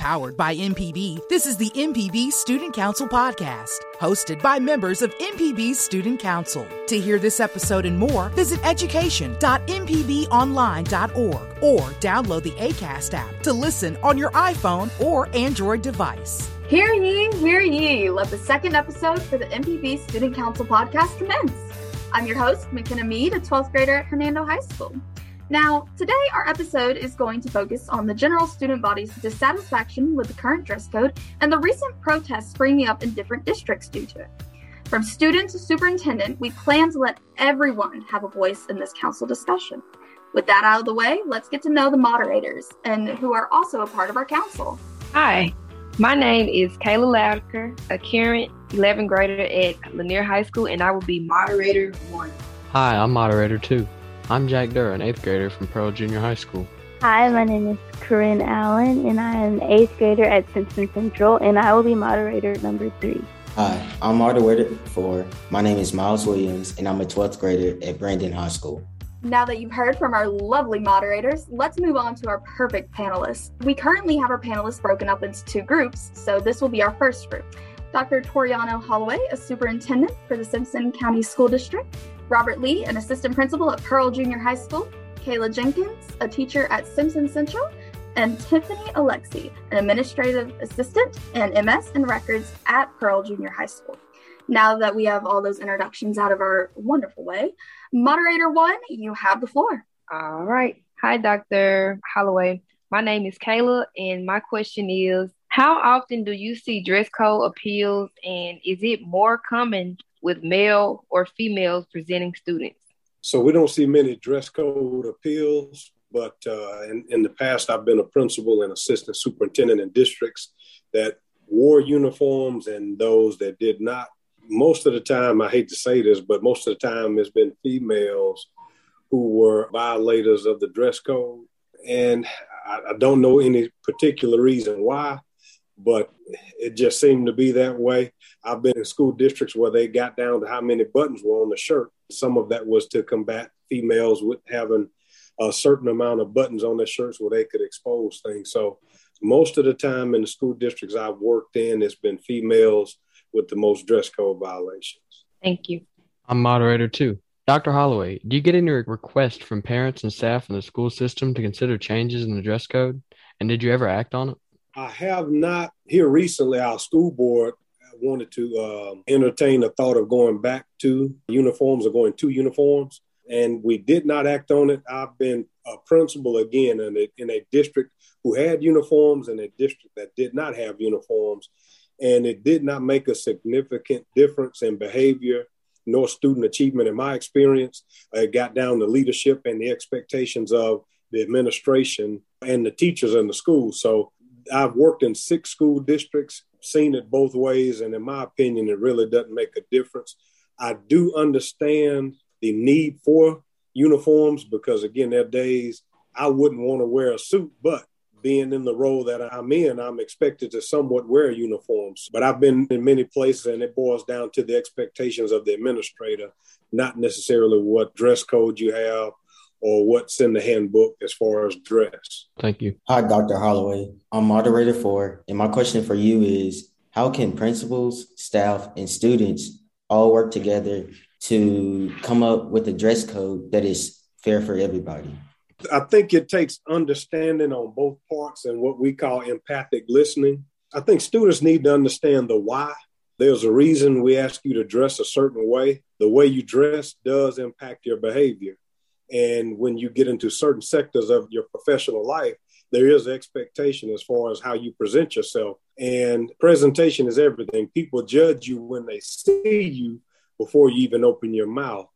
Powered by MPB, this is the MPB Student Council podcast, hosted by members of MPB Student Council. To hear this episode and more, visit education.mpbonline.org or download the ACAST app to listen on your iPhone or Android device. Hear ye, hear ye. Let the second episode for the MPB Student Council podcast commence. I'm your host, Makenna Mead, a 12th grader at Hernando High School. Now, today our episode is going to focus on the general student body's dissatisfaction with the current dress code and the recent protests springing up in different districts due to it. From student to superintendent, we plan to let everyone have a voice in this council discussion. With that out of the way, let's get to know the moderators and who are also a part of our council. Hi, my name is Kayla Latiker, a current 11th grader at Lanier High School, and I will be moderator one. Hi, I'm moderator two. I'm Jack Durr, an eighth grader from Pearl Junior High School. Hi, my name is Corinne Allen, and I am an eighth grader at Simpson Central, and I will be moderator number three. Hi, I'm moderator four. My name is Myles Williams, and I'm a 12th grader at Brandon High School. Now that you've heard from our lovely moderators, let's move on to our perfect panelists. We currently have our panelists broken up into two groups, so this will be our first group. Dr. Toriano Holloway, a superintendent for the Simpson County School District, Robert Lee, an assistant principal at Pearl Junior High School, Kayla Jenkins, a teacher at Simpson Central, and Tiffany Olexy, an administrative assistant and MS and records at Pearl Junior High School. Now that we have all those introductions out of our wonderful way, moderator one, you have the floor. All right. Hi, Dr. Holloway. My name is Kayla, and my question is How often do you see dress code appeals, and is it more common with male or females presenting students? So we don't see many dress code appeals, but uh, in, in the past, I've been a principal and assistant superintendent in districts that wore uniforms and those that did not. Most of the time, I hate to say this, but most of the time, it's been females who were violators of the dress code. And I, I don't know any particular reason why, but it just seemed to be that way. I've been in school districts where they got down to how many buttons were on the shirt. Some of that was to combat females with having a certain amount of buttons on their shirts where they could expose things. So most of the time in the school districts I've worked in, it's been females with the most dress code violations. Thank you. I'm moderator two. Dr. Holloway, do you get any requests from parents and staff in the school system to consider changes in the dress code? And did you ever act on it? I have not. Here recently, our school board wanted to um, entertain the thought of going back to uniforms or going to uniforms, and we did not act on it. I've been a principal again in a, in a district who had uniforms and a district that did not have uniforms, and it did not make a significant difference in behavior nor student achievement in my experience. It got down to leadership and the expectations of the administration and the teachers in the school. So I've worked in six school districts seen it both ways, and in my opinion, it really doesn't make a difference. I do understand the need for uniforms because, again, there are days I wouldn't want to wear a suit, but being in the role that I'm in, I'm expected to somewhat wear uniforms. But I've been in many places, and it boils down to the expectations of the administrator, not necessarily what dress code you have or what's in the handbook as far as dress. Thank you. Hi, Dr. Holloway. I'm moderator four, and my question for you is how can principals, staff, and students all work together to come up with a dress code that is fair for everybody? I think it takes understanding on both parts and what we call empathic listening. I think students need to understand the why. There's a reason we ask you to dress a certain way. The way you dress does impact your behavior. And when you get into certain sectors of your professional life, there is expectation as far as how you present yourself. And presentation is everything. People judge you when they see you before you even open your mouth.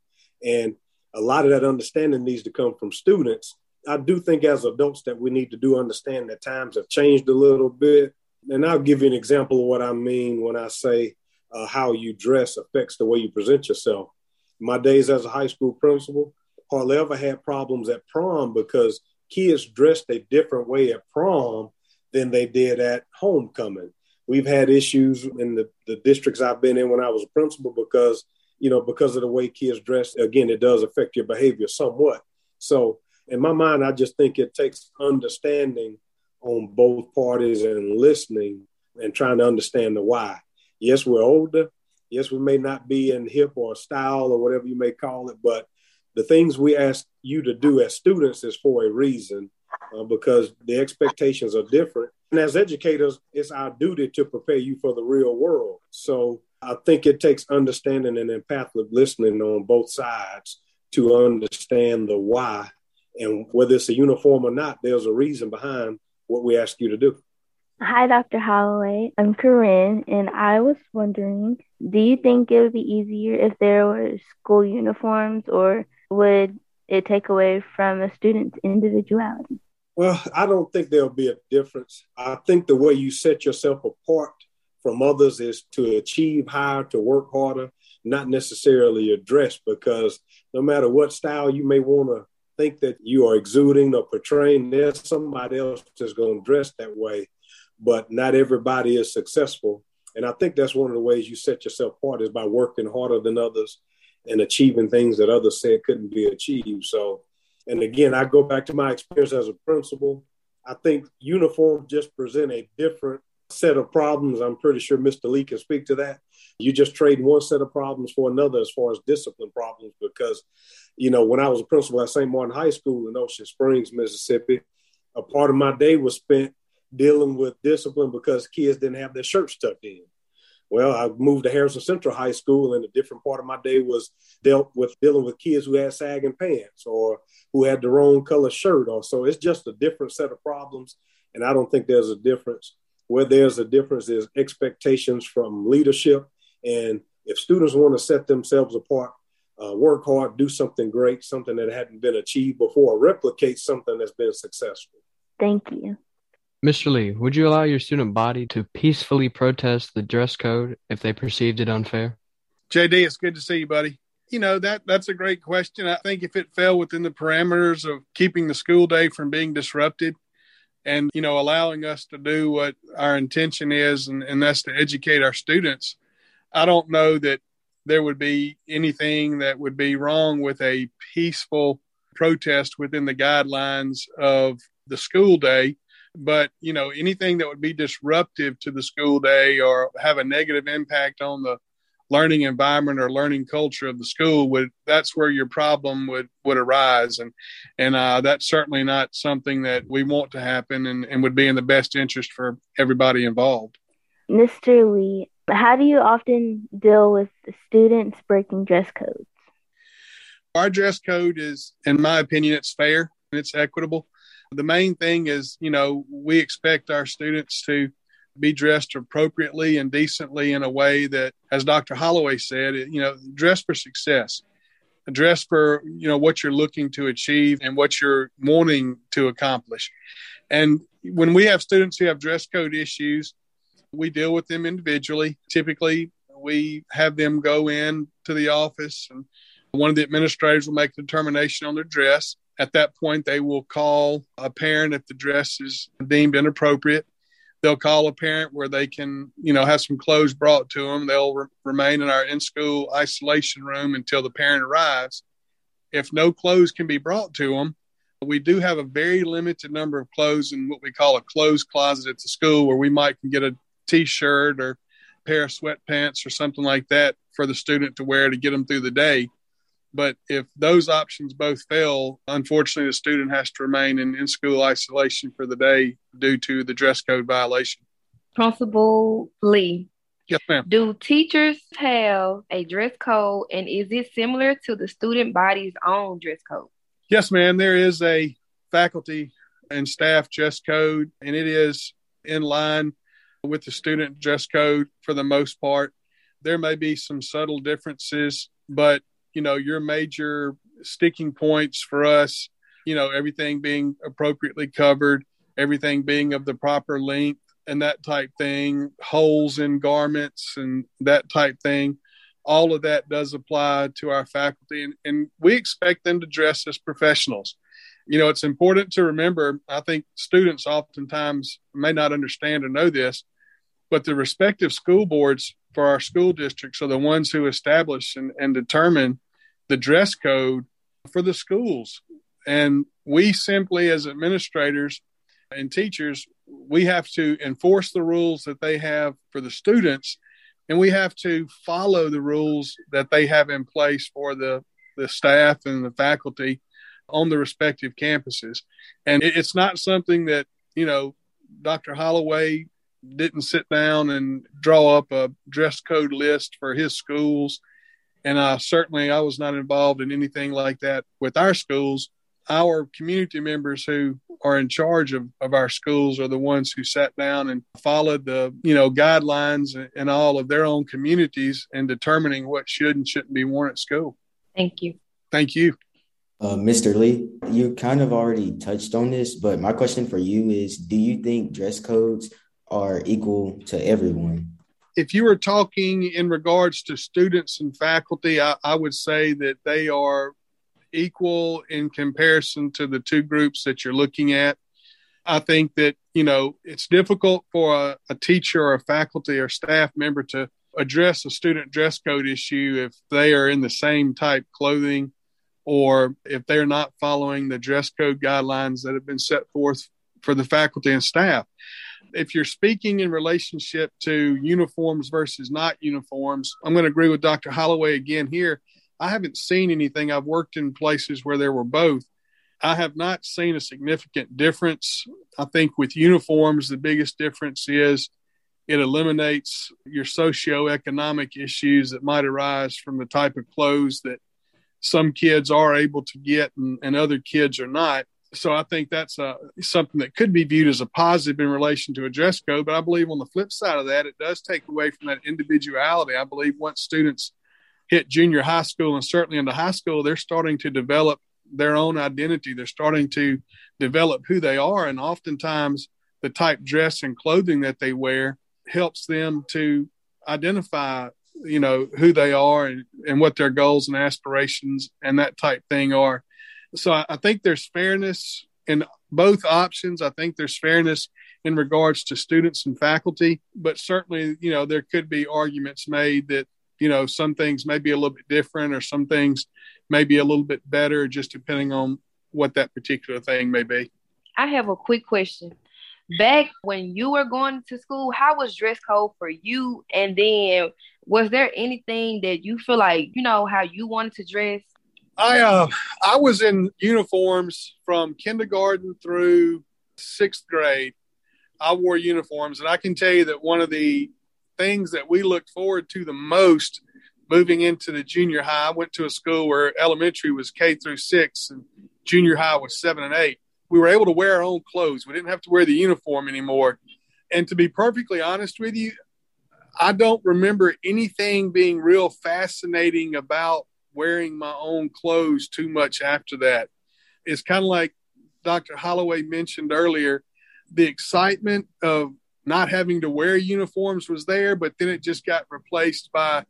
And a lot of that understanding needs to come from students. I do think as adults that we need to do understand that times have changed a little bit. And I'll give you an example of what I mean when I say uh, how you dress affects the way you present yourself. My days as a high school principal, hardly ever had problems at prom because kids dressed a different way at prom than they did at homecoming. We've had issues in the, the districts I've been in when I was a principal because, you know, because of the way kids dress, again, it does affect your behavior somewhat. So in my mind, I just think it takes understanding on both parties and listening and trying to understand the why. Yes, we're older. Yes, we may not be in hip or style or whatever you may call it, but the things we ask you to do as students is for a reason uh, because the expectations are different. And as educators, it's our duty to prepare you for the real world. So I think it takes understanding and empathic listening on both sides to understand the why. And whether it's a uniform or not, there's a reason behind what we ask you to do. Hi, Dr. Holloway. I'm Corinne, and I was wondering do you think it would be easier if there were school uniforms, or would it take away from a student's individuality? Well, I don't think there'll be a difference. I think the way you set yourself apart from others is to achieve higher, to work harder, not necessarily your dress, because no matter what style you may want to think that you are exuding or portraying, there's somebody else that's going to dress that way. But not everybody is successful. And I think that's one of the ways you set yourself apart is by working harder than others and achieving things that others said couldn't be achieved. So, and again, I go back to my experience as a principal. I think uniforms just present a different set of problems. I'm pretty sure Mr. Lee can speak to that. You just trade one set of problems for another as far as discipline problems because, you know, when I was a principal at St. Martin High School in Ocean Springs, Mississippi, a part of my day was spent dealing with discipline because kids didn't have their shirts tucked in. Well, I moved to Harrison Central High School, and a different part of my day was dealt with dealing with kids who had sagging pants or who had the wrong color shirt. Or so it's just a different set of problems, and I don't think there's a difference where there's a difference is expectations from leadership. And if students want to set themselves apart, uh, work hard, do something great, something that hadn't been achieved before, replicate something that's been successful. Thank you. Mr. Lee, would you allow your student body to peacefully protest the dress code if they perceived it unfair? JD, it's good to see you, buddy. You know, that that's a great question. I think if it fell within the parameters of keeping the school day from being disrupted, and you know allowing us to do what our intention is and, and that's to educate our students i don't know that there would be anything that would be wrong with a peaceful protest within the guidelines of the school day but you know anything that would be disruptive to the school day or have a negative impact on the learning environment or learning culture of the school would that's where your problem would would arise. And and uh, that's certainly not something that we want to happen and, and would be in the best interest for everybody involved. Mr lee how do you often deal with students breaking dress codes? Our dress code is in my opinion it's fair and it's equitable the main thing is you know we expect our students to be dressed appropriately and decently in a way that, as Dr. Holloway said, you know, dress for success, dress for, you know, what you're looking to achieve and what you're wanting to accomplish. And when we have students who have dress code issues, we deal with them individually. Typically, we have them go in to the office and one of the administrators will make a determination on their dress. At that point, they will call a parent if the dress is deemed inappropriate they'll call a parent where they can, you know, have some clothes brought to them. They'll re- remain in our in school isolation room until the parent arrives. If no clothes can be brought to them, we do have a very limited number of clothes in what we call a clothes closet at the school where we might can get a t-shirt or pair of sweatpants or something like that for the student to wear to get them through the day. But if those options both fail, unfortunately, the student has to remain in in school isolation for the day due to the dress code violation. Principal Lee. Yes, ma'am. Do teachers have a dress code and is it similar to the student body's own dress code? Yes, ma'am. There is a faculty and staff dress code, and it is in line with the student dress code for the most part. There may be some subtle differences, but you know your major sticking points for us you know everything being appropriately covered everything being of the proper length and that type thing holes in garments and that type thing all of that does apply to our faculty. And, and we expect them to dress as professionals. You know it's important to remember i think students oftentimes may not understand or know this but the respective school boards for our school districts are the ones who establish and, and determine the dress code for the schools. And we simply, as administrators and teachers, we have to enforce the rules that they have for the students, and we have to follow the rules that they have in place for the, the staff and the faculty on the respective campuses. And it's not something that, you know, Dr. Holloway didn't sit down and draw up a dress code list for his schools. And uh, certainly I was not involved in anything like that with our schools. Our community members who are in charge of, of our schools are the ones who sat down and followed the you know guidelines and all of their own communities in determining what should and shouldn't be worn at school. Thank you. Thank you. Uh, Mr. Lee, you kind of already touched on this, but my question for you is Do you think dress codes are equal to everyone? If you were talking in regards to students and faculty, I, I would say that they are equal in comparison to the two groups that you're looking at. I think that, you know, it's difficult for a, a teacher or a faculty or staff member to address a student dress code issue if they are in the same type clothing or if they're not following the dress code guidelines that have been set forth for the faculty and staff. If you're speaking in relationship to uniforms versus not uniforms, I'm going to agree with Dr. Holloway again here. I haven't seen anything. I've worked in places where there were both. I have not seen a significant difference. I think with uniforms, the biggest difference is it eliminates your socioeconomic issues that might arise from the type of clothes that some kids are able to get and, and other kids are not. So I think that's uh, something that could be viewed as a positive in relation to a dress code. But I believe on the flip side of that, it does take away from that individuality. I believe once students hit junior high school and certainly into high school, they're starting to develop their own identity. They're starting to develop who they are. And oftentimes, the type dress and clothing that they wear helps them to identify you know who they are and, and what their goals and aspirations and that type thing are so I, think there's fairness in both options. I think there's fairness in regards to students and faculty but certainly you know there could be arguments made that you know some things may be a little bit different or some things may be a little bit better just depending on what that particular thing may be. I have a quick question. Back when you were going to school how was dress code for you? And then was there anything that you feel like you know how you wanted to dress i uh i was in uniforms from kindergarten through sixth grade. I wore uniforms and i can tell you that one of the things that we looked forward to the most moving into the junior high i went to a school where elementary was k through six and junior high was seven and eight. We were able to wear our own clothes. We didn't have to wear the uniform anymore. And to be perfectly honest with you I don't remember anything being real fascinating about wearing my own clothes too much after that. It's kind of like Dr. Holloway mentioned earlier the excitement of not having to wear uniforms was there, but then it just got replaced by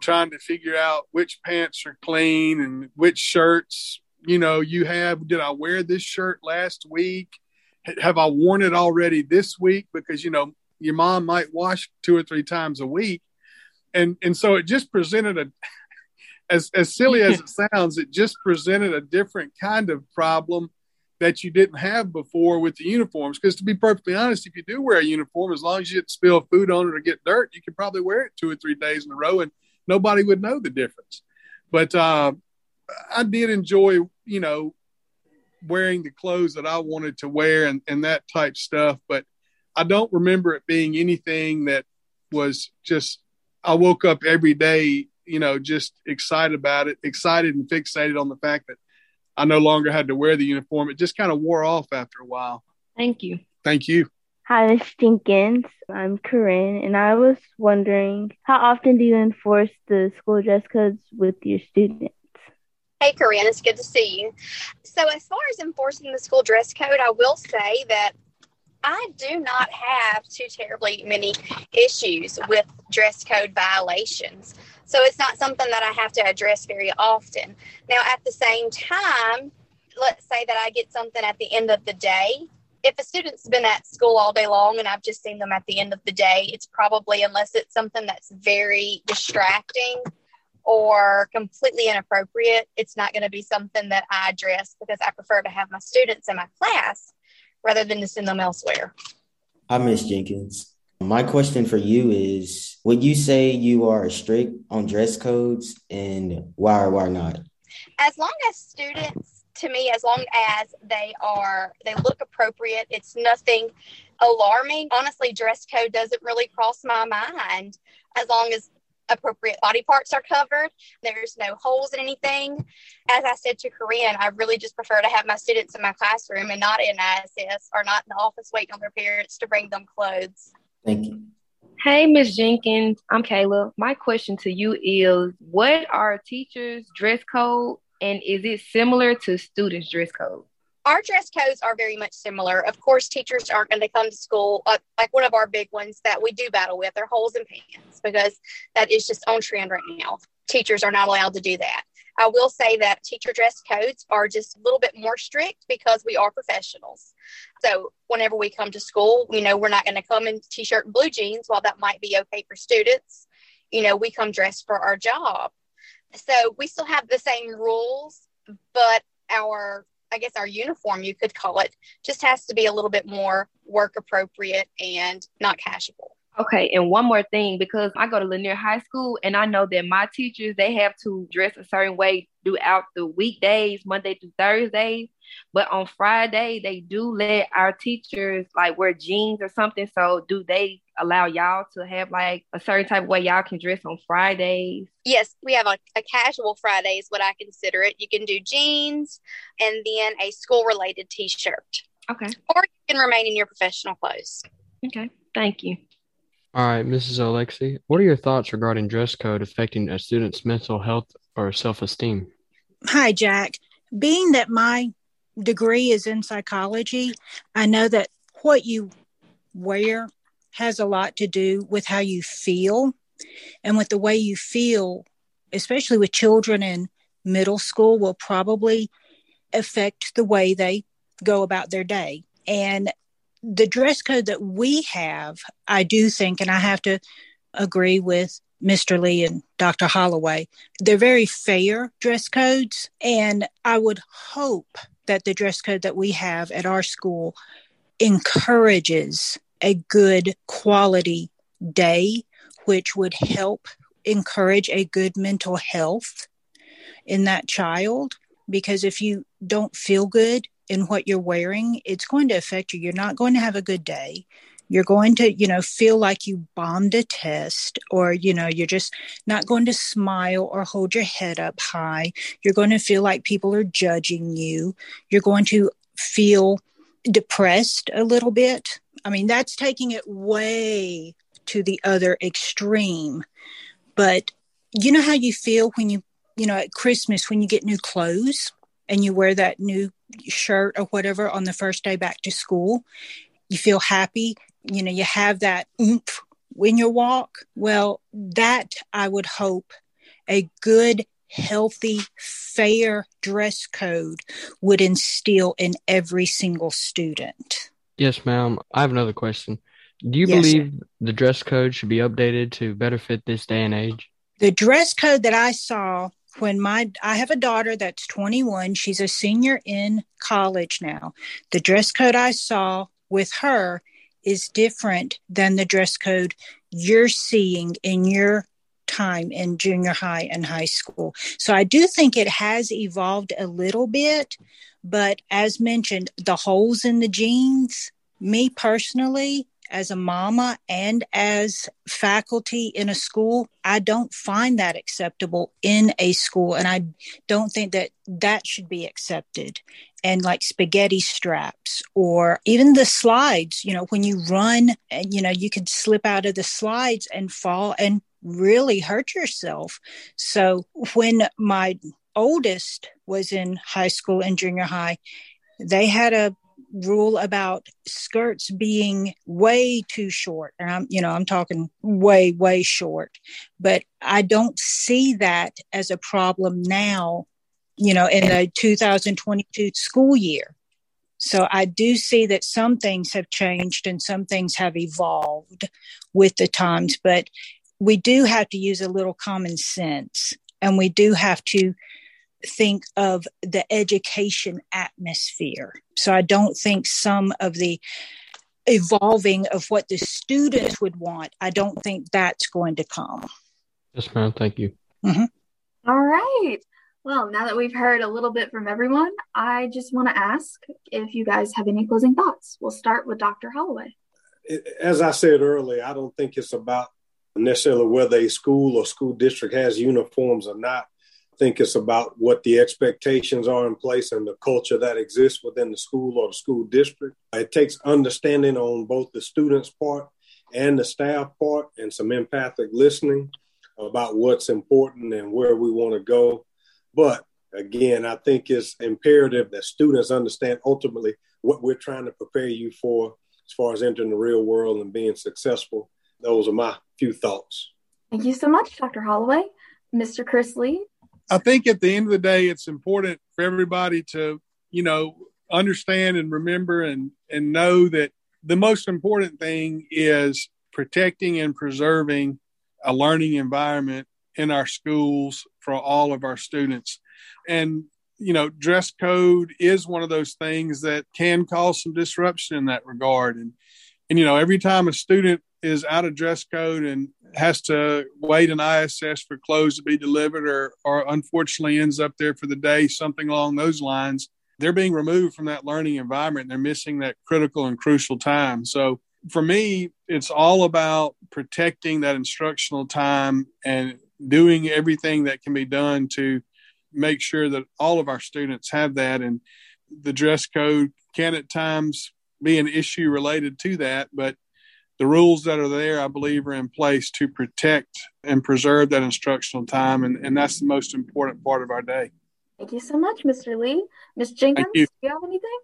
trying to figure out which pants are clean and which shirts, you know, you have. Did I wear this shirt last week? Have I worn it already this week? Because, you know, your mom might wash two or three times a week and and so it just presented a as as silly as it sounds it just presented a different kind of problem that you didn't have before with the uniforms. Because to be perfectly honest if you do wear a uniform as long as you didn't spill food on it or get dirt you could probably wear it two or three days in a row and nobody would know the difference. But uh, i did enjoy you know wearing the clothes that i wanted to wear and, and that type stuff. But I don't remember it being anything that was just, I woke up every day, you know, just excited about it, excited and fixated on the fact that I no longer had to wear the uniform. It just kind of wore off after a while. Thank you. Thank you. Hi, Ms. Jenkins. I'm Corinne, and I was wondering how often do you enforce the school dress codes with your students? Hey, Corinne, it's good to see you. So, as far as enforcing the school dress code, I will say that I do not have too terribly many issues with dress code violations. So it's not something that I have to address very often. Now, at the same time, let's say that I get something at the end of the day. If a student's been at school all day long and I've just seen them at the end of the day, it's probably, unless it's something that's very distracting or completely inappropriate, it's not going to be something that I address because I prefer to have my students in my class rather than to send them elsewhere. Hi, Miss Jenkins. My question for you is Would you say you are strict on dress codes and why or why not? As long as students, to me, as long as they are, they look appropriate, it's nothing alarming. Honestly, dress code doesn't really cross my mind as long as appropriate body parts are covered. There's no holes in anything. As I said to Corinne, I really just prefer to have my students in my classroom and not in ISS or not in the office waiting on their parents to bring them clothes. Thank you. Hey, Miss Jenkins, I'm Kayla. My question to you is what are teachers' dress code and is it similar to students' dress code? our dress codes are very much similar. Of course, teachers aren't going to come to school uh, like one of our big ones that we do battle with are holes in pants because that is just on trend right now. Teachers are not allowed to do that. I will say that teacher dress codes are just a little bit more strict because we are professionals. So whenever we come to school, you know, we're not going to come in t-shirt and blue jeans. While that might be okay for students, you know, we come dressed for our job. So we still have the same rules, but our I guess our uniform, you could call it, just has to be a little bit more work appropriate and not casual. Okay, and one more thing because I go to Lanier High School and I know that my teachers they have to dress a certain way throughout the weekdays, Monday through Thursday. But on Friday, they do let our teachers like wear jeans or something. So do they allow y'all to have like a certain type of way y'all can dress on Fridays? Yes, we have a, a casual Friday is what I consider it. You can do jeans and then a school related t shirt. Okay. Or you can remain in your professional clothes. Okay. Thank you. All right, Mrs. Olexy, what are your thoughts regarding dress code affecting a student's mental health or self esteem? Hi, Jack. Being that my degree is in psychology, I know that what you wear has a lot to do with how you feel and with the way you feel, especially with children in middle school, will probably affect the way they go about their day. And the dress code that we have, I do think, and I have to agree with Mr. Lee and Dr. Holloway, they're very fair dress codes. And I would hope that the dress code that we have at our school encourages a good quality day, which would help encourage a good mental health in that child. Because if you don't feel good in what you're wearing, it's going to affect you. You're not going to have a good day. You're going to, you know, feel like you bombed a test, or, you know, you're just not going to smile or hold your head up high. You're going to feel like people are judging you. You're going to feel depressed a little bit. I mean, that's taking it way to the other extreme. But you know how you feel when you, you know, at Christmas when you get new clothes and you wear that new shirt or whatever on the first day back to school? You feel happy you know, you have that oomph when you walk. Well, that I would hope a good, healthy, fair dress code would instill in every single student. Yes, ma'am. I have another question. Do you Yes, believe the dress code should be updated to better fit this day and age? The dress code that I saw when my I have a daughter that's 21, she's a senior in college now. The dress code I saw with her is different than the dress code you're seeing in your time in junior high and high school. So I do think it has evolved a little bit, but as mentioned, the holes in the jeans, me personally, as a mama and as faculty in a school, I don't find that acceptable in a school. And I don't think that that should be accepted. And like spaghetti straps or even the slides, you know, when you run and, you know, you could slip out of the slides and fall and really hurt yourself. So when my oldest was in high school and junior high, they had a rule about skirts being way too short. And i'm you know i'm talking way way short. But i don't see that as a problem now you know in the 2022 school year. So i do see that some things have changed and some things have evolved with the times but we do have to use a little common sense and we do have to think of the education atmosphere. So I don't think some of the evolving of what the students would want, I don't think that's going to come. Yes, ma'am. Thank you. Mm-hmm. All right. Well, now that we've heard a little bit from everyone, I just want to ask if you guys have any closing thoughts. We'll start with Dr. Holloway. As I said earlier, I don't think it's about necessarily whether a school or school district has uniforms or not. I think it's about what the expectations are in place and the culture that exists within the school or the school district. It takes understanding on both the students' part and the staff part and some empathic listening about what's important and where we want to go. But again, I think it's imperative that students understand ultimately what we're trying to prepare you for as far as entering the real world and being successful. Those are my few thoughts. Thank you so much, Dr. Holloway. Mr. Chris Lee. I think at the end of the day, it's important for everybody to, you know, understand and remember and, and know that the most important thing is protecting and preserving a learning environment in our schools for all of our students. And, you know, dress code is one of those things that can cause some disruption in that regard. And, and you know, every time a student is out of dress code and has to wait an ISS for clothes to be delivered or, or unfortunately ends up there for the day, something along those lines, they're being removed from that learning environment. And They're missing that critical and crucial time. So for me, it's all about protecting that instructional time and doing everything that can be done to make sure that all of our students have that. And the dress code can at times be an issue related to that, but the rules that are there, I believe, are in place to protect and preserve that instructional time. And, and that's the most important part of our day. Thank you so much, Mr. Lee. Ms. Jenkins, do you have anything?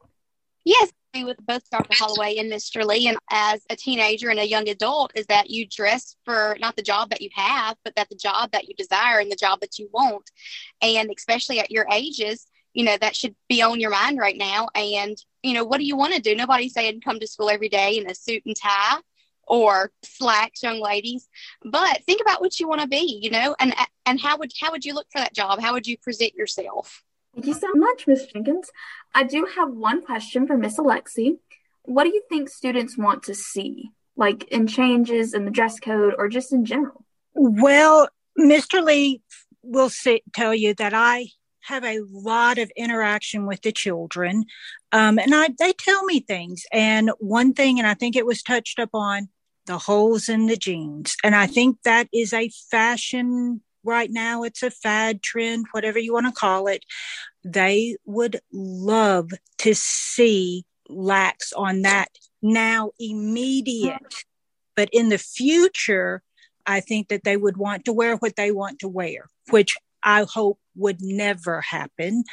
Yes, with both Dr. Holloway and Mr. Lee, and as a teenager and a young adult, is that you dress for not the job that you have, but that the job that you desire and the job that you want. And especially at your ages, you know, that should be on your mind right now. And, you know, what do you want to do? Nobody's saying come to school every day in a suit and tie or slacks, young ladies. But think about what you want to be, you know, and and how would how would you look for that job? How would you present yourself? Thank you so much, Ms. Jenkins. I do have one question for Miss Olexy. What do you think students want to see, like in changes in the dress code or just in general? Well, Mr. Lee will say, tell you that I have a lot of interaction with the children, um, and I, they tell me things. And one thing, and I think it was touched upon, the holes in the jeans, and I think that is a fashion right now it's a fad trend, whatever you want to call it. They would love to see lax on that now immediate. But in the future, I think that they would want to wear what they want to wear, which I hope would never happen.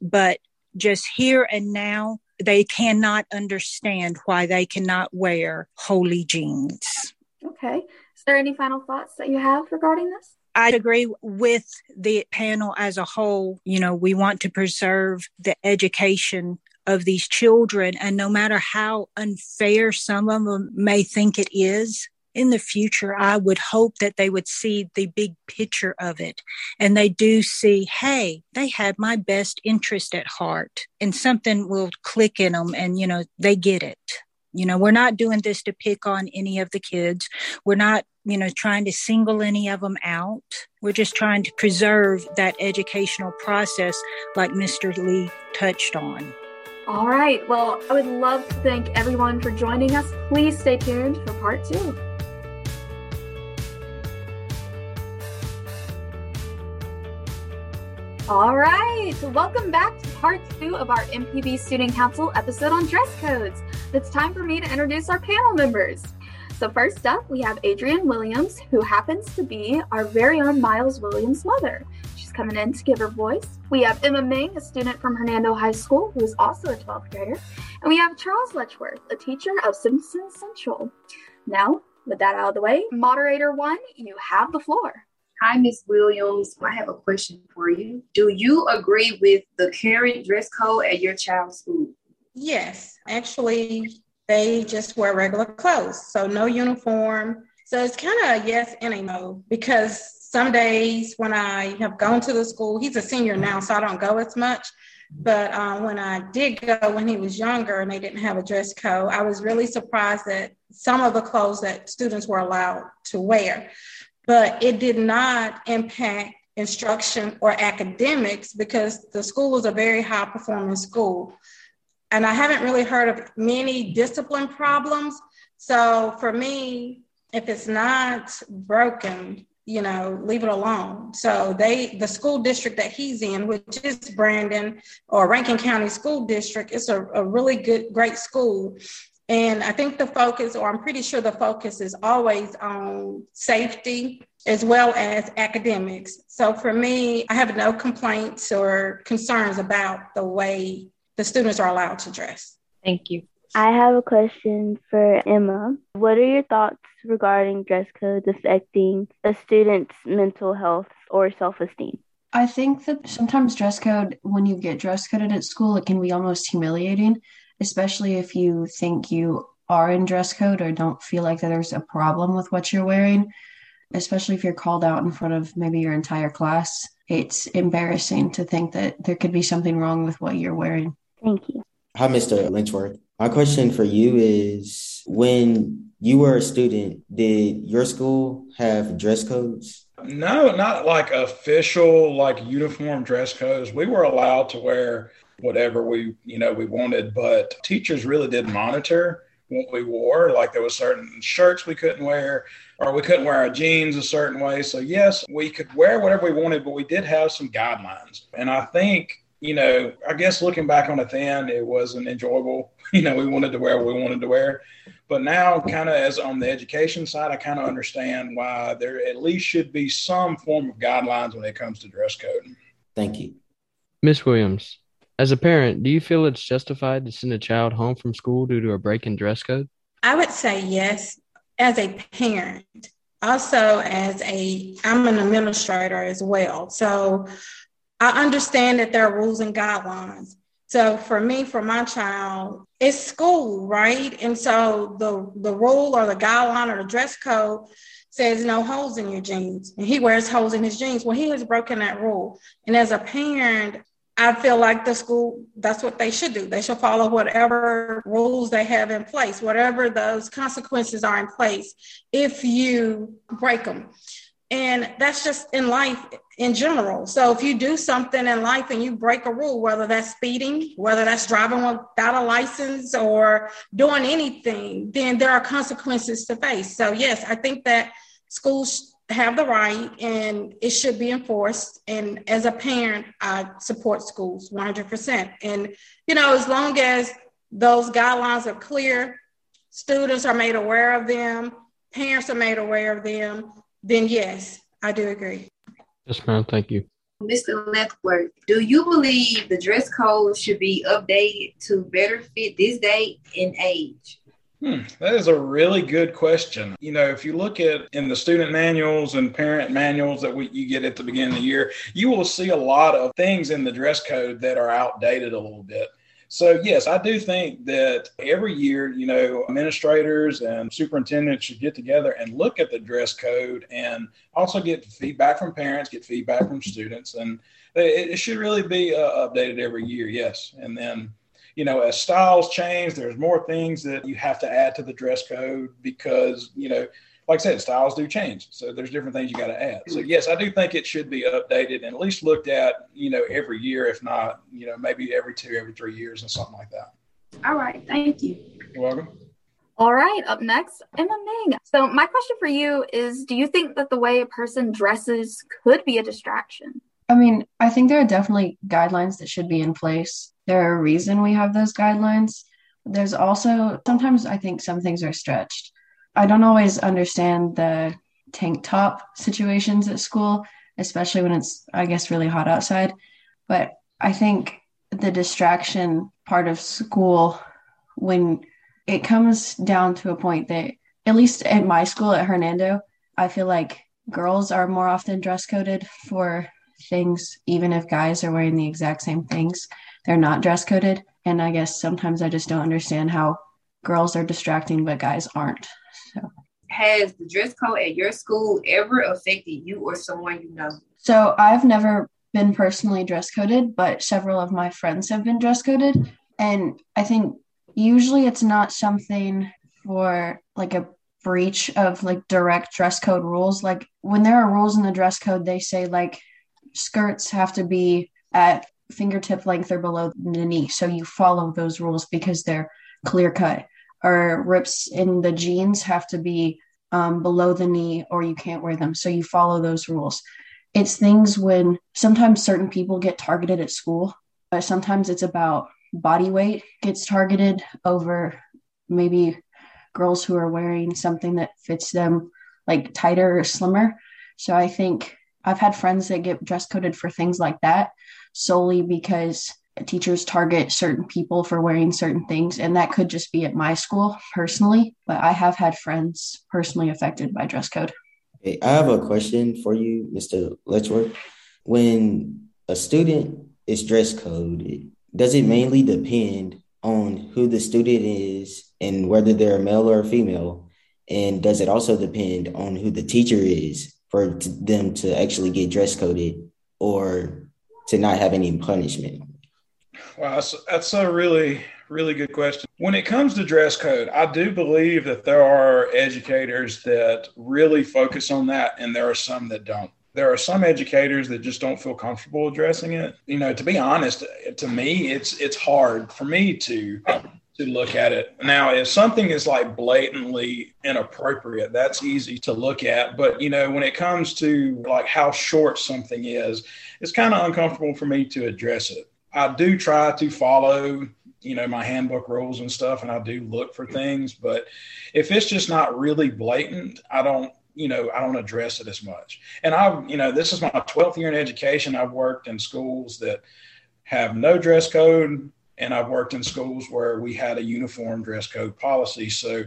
But just here and now, they cannot understand why they cannot wear holy jeans. Okay. Is there any final thoughts that you have regarding this? I agree with the panel as a whole. You know, we want to preserve the education of these children. And no matter how unfair some of them may think it is, in the future, I would hope that they would see the big picture of it and they do see, hey, they had my best interest at heart and something will click in them and, you know, they get it. You know, we're not doing this to pick on any of the kids. We're not, you know, trying to single any of them out. We're just trying to preserve that educational process, like Mr. Lee touched on. All right. Well, I would love to thank everyone for joining us. Please stay tuned for part two. All right, welcome back to part two of our MPB Student Council episode on dress codes. It's time for me to introduce our panel members. So, first up, we have Adrienne Williams, who happens to be our very own Myles Williams' mother. She's coming in to give her voice. We have Emma Ming, a student from Hernando High School, who is also a 12th grader. And we have Charles Letchworth, a teacher of Simpson Central. Now, with that out of the way, moderator one, you have the floor. Hi, Ms. Williams. I have a question for you. Do you agree with the current dress code at your child's school? Yes, actually, they just wear regular clothes, so no uniform. So it's kind of a yes and a no because some days when I have gone to the school, he's a senior now, so I don't go as much. But uh, when I did go when he was younger and they didn't have a dress code, I was really surprised that some of the clothes that students were allowed to wear. But it did not impact instruction or academics because the school was a very high performing school. And I haven't really heard of many discipline problems. So for me, if it's not broken, you know, leave it alone. So they, the school district that he's in, which is Brandon or Rankin County School District, it's a, a really good, great school. And I think the focus, or I'm pretty sure the focus is always on safety as well as academics. So for me, I have no complaints or concerns about the way the students are allowed to dress. Thank you. I have a question for Emma. What are your thoughts regarding dress codes affecting a student's mental health or self esteem? I think that sometimes dress code, when you get dress coded at school, it can be almost humiliating, especially if you think you are in dress code or don't feel like there's a problem with what you're wearing, especially if you're called out in front of maybe your entire class. It's embarrassing to think that there could be something wrong with what you're wearing. Thank you. Hi, Mr. Letchworth. My question for you is when you were a student, did your school have dress codes? No, not like official like uniform dress codes. We were allowed to wear whatever we, you know, we wanted, but teachers really did monitor what we wore. Like there was certain shirts we couldn't wear or we couldn't wear our jeans a certain way. So yes, we could wear whatever we wanted, but we did have some guidelines. And I think you know, I guess looking back on it then, it wasn't enjoyable. You know, we wanted to wear what we wanted to wear. But now, kind of as on the education side, I kind of understand why there at least should be some form of guidelines when it comes to dress code. Thank you. Miss Williams, as a parent, do you feel it's justified to send a child home from school due to a break in dress code? I would say yes, as a parent. Also, as a, I'm an administrator as well. So I understand that there are rules and guidelines. So for me, for my child, it's school, right? And so the the rule or the guideline or the dress code says no holes in your jeans, and he wears holes in his jeans. Well, he has broken that rule. And as a parent, I feel like the school, that's what they should do. They should follow whatever rules they have in place, whatever those consequences are in place if you break them. And that's just in life in general. So if you do something in life and you break a rule, whether that's speeding, whether that's driving without a license or doing anything, then there are consequences to face. So yes, I think that schools have the right and it should be enforced. And as a parent, I support schools 100%. And, you know, as long as those guidelines are clear, students are made aware of them, parents are made aware of them, then yes, I do agree. Yes, ma'am. Thank you. Mr. Letchworth, do you believe the dress code should be updated to better fit this day and age? Hmm, that is a really good question. You know, if you look at in the student manuals and parent manuals that we, you get at the beginning of the year, you will see a lot of things in the dress code that are outdated a little bit. So, yes, I do think that every year, you know, administrators and superintendents should get together and look at the dress code and also get feedback from parents, get feedback from students. And it, should really be uh, updated every year, yes. And then, you know, as styles change, there's more things that you have to add to the dress code because, you know, like I said, styles do change. So there's different things you got to add. So yes, I do think it should be updated and at least looked at, you know, every year, if not, you know, maybe every two, every three years and something like that. All right. Thank you. You're welcome. All right, up next, Emma Ming. So, my question for you is Do you think that the way a person dresses could be a distraction? I mean, I think there are definitely guidelines that should be in place. There are a reason we have those guidelines. There's also sometimes I think some things are stretched. I don't always understand the tank top situations at school, especially when it's, I guess, really hot outside. But I think the distraction part of school, when it comes down to a point that, at least at my school at Hernando, I feel like girls are more often dress coded for things, even if guys are wearing the exact same things. They're not dress coded. And I guess sometimes I just don't understand how girls are distracting, but guys aren't. So, has the dress code at your school ever affected you or someone you know? So, I've never been personally dress coded, but several of my friends have been dress coded. And I think usually it's not something for like a breach of like direct dress code rules. Like when there are rules in the dress code, they say like skirts have to be at fingertip length or below the knee. So you follow those rules because they're clear cut. Or rips in the jeans have to be um, below the knee or you can't wear them. So you follow those rules. It's things when sometimes certain people get targeted at school, but sometimes it's about body weight gets targeted over maybe girls who are wearing something that fits them like tighter or slimmer. So I think I've had friends that get dress coded for things like that solely because teachers target certain people for wearing certain things. And that could just be at my school personally, but I have had friends personally affected by dress code. Hey, I have a question for you, Mr. Letchworth. When a student is dress coded, does it mainly depend on who the student is and whether they're a male or female? And does it also depend on who the teacher is for them to actually get dress coded or to not have any punishment? Wow, that's, a really, really good question. When it comes to dress code, I do believe that there are educators that really focus on that, and there are some that don't. There are some educators that just don't feel comfortable addressing it. You know, to be honest, to me, it's it's hard for me to to look at it. Now, if something is like blatantly inappropriate, that's easy to look at. But, you know, when it comes to like how short something is, it's kind of uncomfortable for me to address it. I do try to follow, you know, my handbook rules and stuff, and I do look for things. But if it's just not really blatant, I don't, you know, I don't address it as much. And I, you know, this is my 12th year in education. I've worked in schools that have no dress code and I've worked in schools where we had a uniform dress code policy. So,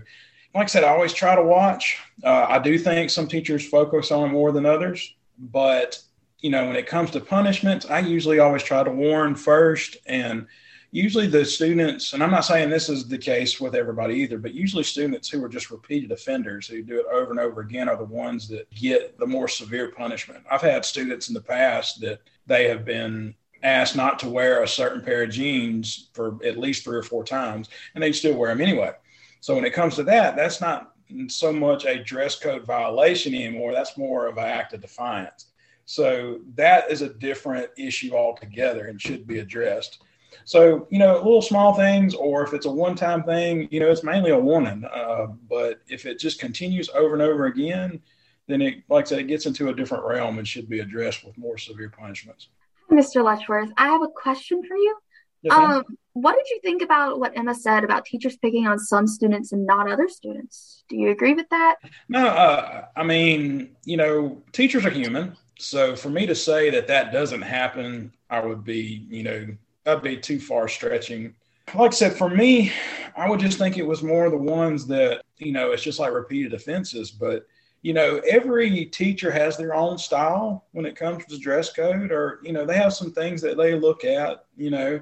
like I said, I always try to watch. Uh, I do think some teachers focus on more than others, but you know, when it comes to punishments, I usually always try to warn first. And usually the students, and I'm not saying this is the case with everybody either, but usually students who are just repeated offenders who do it over and over again are the ones that get the more severe punishment. I've had students in the past that they have been asked not to wear a certain pair of jeans for at least three or four times, and they'd still wear them anyway. So when it comes to that, that's not so much a dress code violation anymore. That's more of an act of defiance. So that is a different issue altogether and should be addressed. So, you know, little small things, or if it's a one time thing, you know, it's mainly a warning. Uh, but if it just continues over and over again, then it, like I said, it gets into a different realm and should be addressed with more severe punishments. Mr. Letchworth, I have a question for you. Yes, um, what did you think about what Emma said about teachers picking on some students and not other students? Do you agree with that? No, uh, I mean, you know, teachers are human. So for me to say that that doesn't happen, I would be, you know, that'd be too far stretching. Like I said, for me, I would just think it was more the ones that, you know, it's just like repeated offenses. But you know, every teacher has their own style when it comes to dress code, or, you know, they have some things that they look at, you know,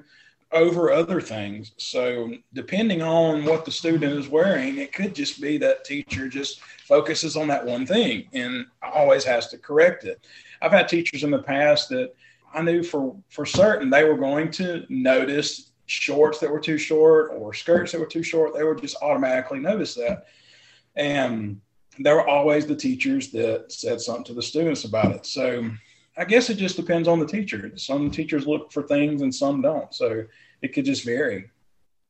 over other things. So, depending on what the student is wearing, it could just be that teacher just focuses on that one thing and always has to correct it. I've had teachers in the past that I knew for, for certain they were going to notice shorts that were too short or skirts that were too short. They would just automatically notice that. And there were always the teachers that said something to the students about it. So I guess it just depends on the teacher. Some teachers look for things and some don't. So it could just vary.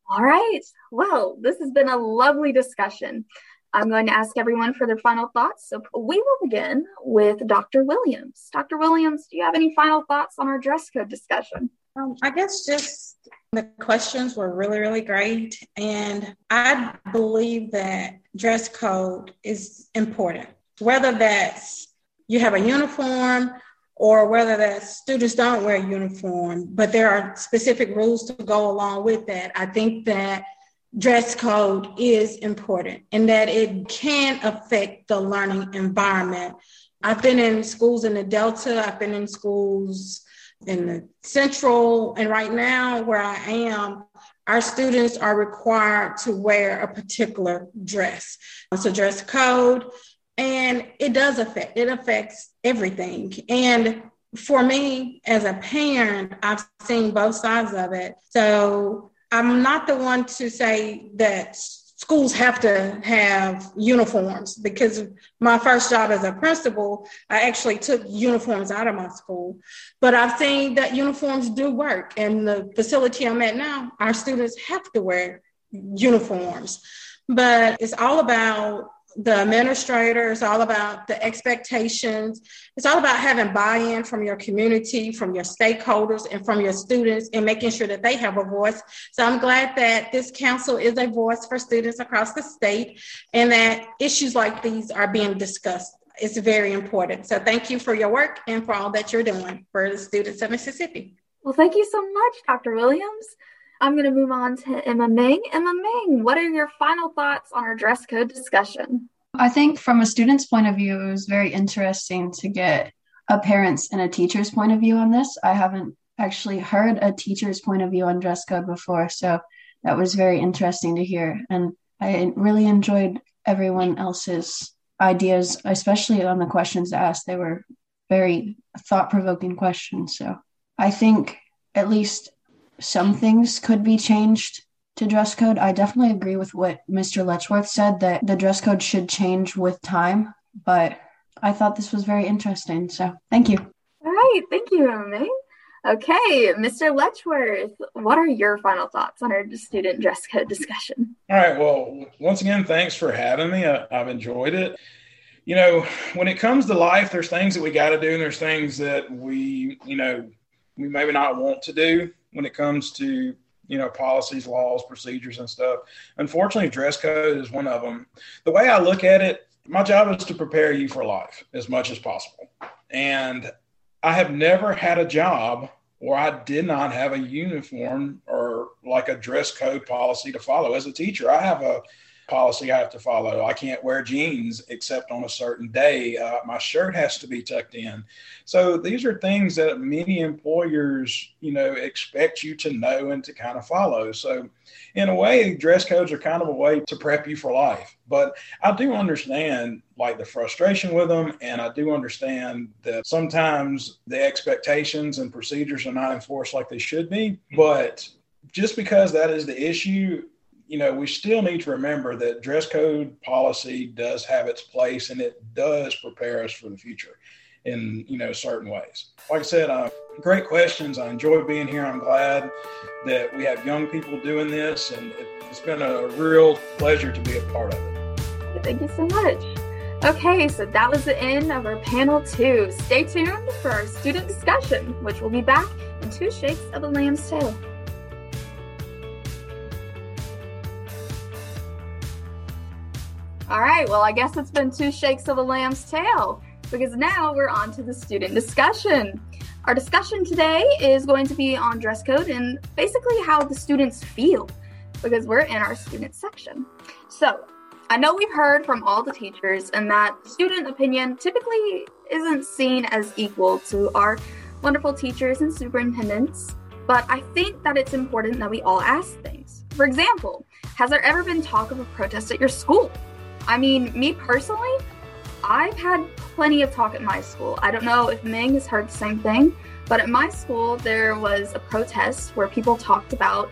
All right. Well, this has been a lovely discussion. I'm going to ask everyone for their final thoughts. So we will begin with Dr. Williams. Dr. Williams, do you have any final thoughts on our dress code discussion? Um, I guess just the questions were really, really great. And I believe that dress code is important, whether that's you have a uniform or whether that students don't wear uniform, but there are specific rules to go along with that. I think that dress code is important and that it can affect the learning environment. I've been in schools in the Delta, I've been in schools in the central and right now where I am, our students are required to wear a particular dress. It's a dress code and it does affect, it affects everything. And for me as a parent, I've seen both sides of it. So I'm not the one to say that schools have to have uniforms because my first job as a principal, I actually took uniforms out of my school. But I've seen that uniforms do work. And the facility I'm at now, our students have to wear uniforms. But it's all about the administrator. It's all about the expectations. It's all about having buy in from your community, from your stakeholders, and from your students, and making sure that they have a voice. So I'm glad that this council is a voice for students across the state and that issues like these are being discussed. It's very important. So thank you for your work and for all that you're doing for the students of Mississippi. Well, thank you so much, Dr. Williams. I'm going to move on to Emma Ming. Emma Ming, what are your final thoughts on our dress code discussion? I think from a student's point of view, it was very interesting to get a parent's and a teacher's point of view on this. I haven't actually heard a teacher's point of view on dress code before, so that was very interesting to hear. And I really enjoyed everyone else's ideas, especially on the questions asked. They were very thought provoking questions. So I think at least some things could be changed to dress code. I definitely agree with what Mr. Letchworth said that the dress code should change with time, but I thought this was very interesting. So thank you. All right. Thank you, Emily. Okay, Mr. Letchworth, what are your final thoughts on our student dress code discussion? All right. Well, once again, thanks for having me. I, have enjoyed it. You know, when it comes to life, there's things that we got to do, and there's things that we, you know, we maybe not want to do when it comes to you know policies laws procedures and stuff. Unfortunately dress code is one of them. The way i look at it my job is to prepare you for life as much as possible. And i have never had a job where i did not have a uniform or like a dress code policy to follow. As a teacher i have a policy I have to follow. I can't wear jeans except on a certain day. Uh, my shirt has to be tucked in. So these are things that many employers, you know, expect you to know and to kind of follow. So in a way, dress codes are kind of a way to prep you for life. But I do understand like the frustration with them, and I do understand that sometimes the expectations and procedures are not enforced like they should be. But just because that is the issue you know, we still need to remember that dress code policy does have its place and it does prepare us for the future in, you know, certain ways. Like I said, uh, great questions. I enjoy being here. I'm glad that we have young people doing this, and it's been a real pleasure to be a part of it. Thank you so much. Okay, so that was the end of our panel two. Stay tuned for our student discussion, which will be back in two shakes of a lamb's tail. All right, well, I guess it's been two shakes of a lamb's tail because now we're on to the student discussion. Our discussion today is going to be on dress code and basically how the students feel because we're in our student section. So, I know we've heard from all the teachers and that student opinion typically isn't seen as equal to our wonderful teachers and superintendents, but I think that it's important that we all ask things. For example, has there ever been talk of a protest at your school? I mean, me personally, I've had plenty of talk at my school. I don't know if Ming has heard the same thing, but at my school, there was a protest where people talked about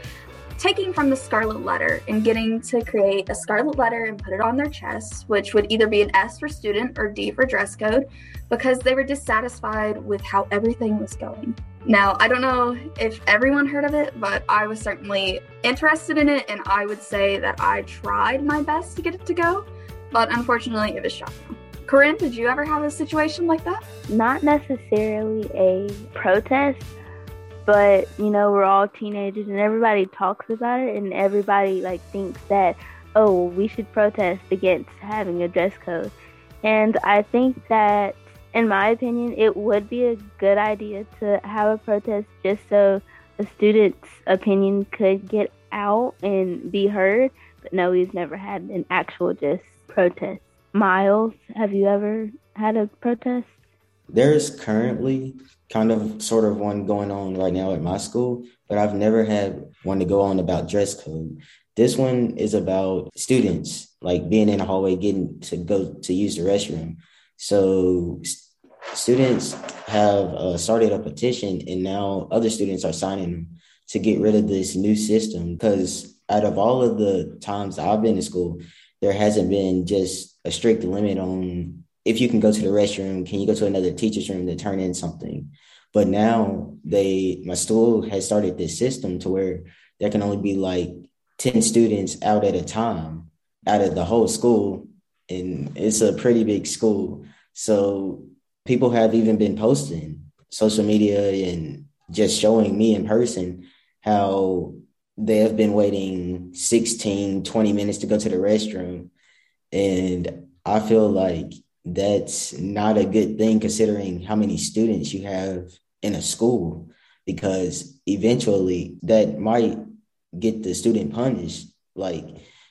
taking from the scarlet letter and getting to create a scarlet letter and put it on their chest, which would either be an S for student or D for dress code, because they were dissatisfied with how everything was going. Now, I don't know if everyone heard of it, but I was certainly interested in it, and I would say that I tried my best to get it to go but unfortunately it was down. Corinne, did you ever have a situation like that? Not necessarily a protest, but you know, we're all teenagers and everybody talks about it and everybody like thinks that, oh, we should protest against having a dress code. And I think that in my opinion, it would be a good idea to have a protest just so a student's opinion could get out and be heard. But no, we've never had an actual just protest. Myles, have you ever had a protest? There's currently kind of sort of one going on right now at my school, but I've never had one to go on about dress code. This one is about students like being in the hallway getting to go to use the restroom. So students have uh, started a petition, and now other students are signing them to get rid of this new system. Because out of all of the times I've been to school, there hasn't been just a strict limit on if you can go to the restroom, can you go to another teacher's room to turn in something? But now they, my school has started this system to where there can only be like 10 students out at a time out of the whole school. And it's a pretty big school. So people have even been posting social media and just showing me in person how they have been waiting 16, 20 minutes to go to the restroom. And I feel like that's not a good thing considering how many students you have in a school because eventually that might get the student punished. Like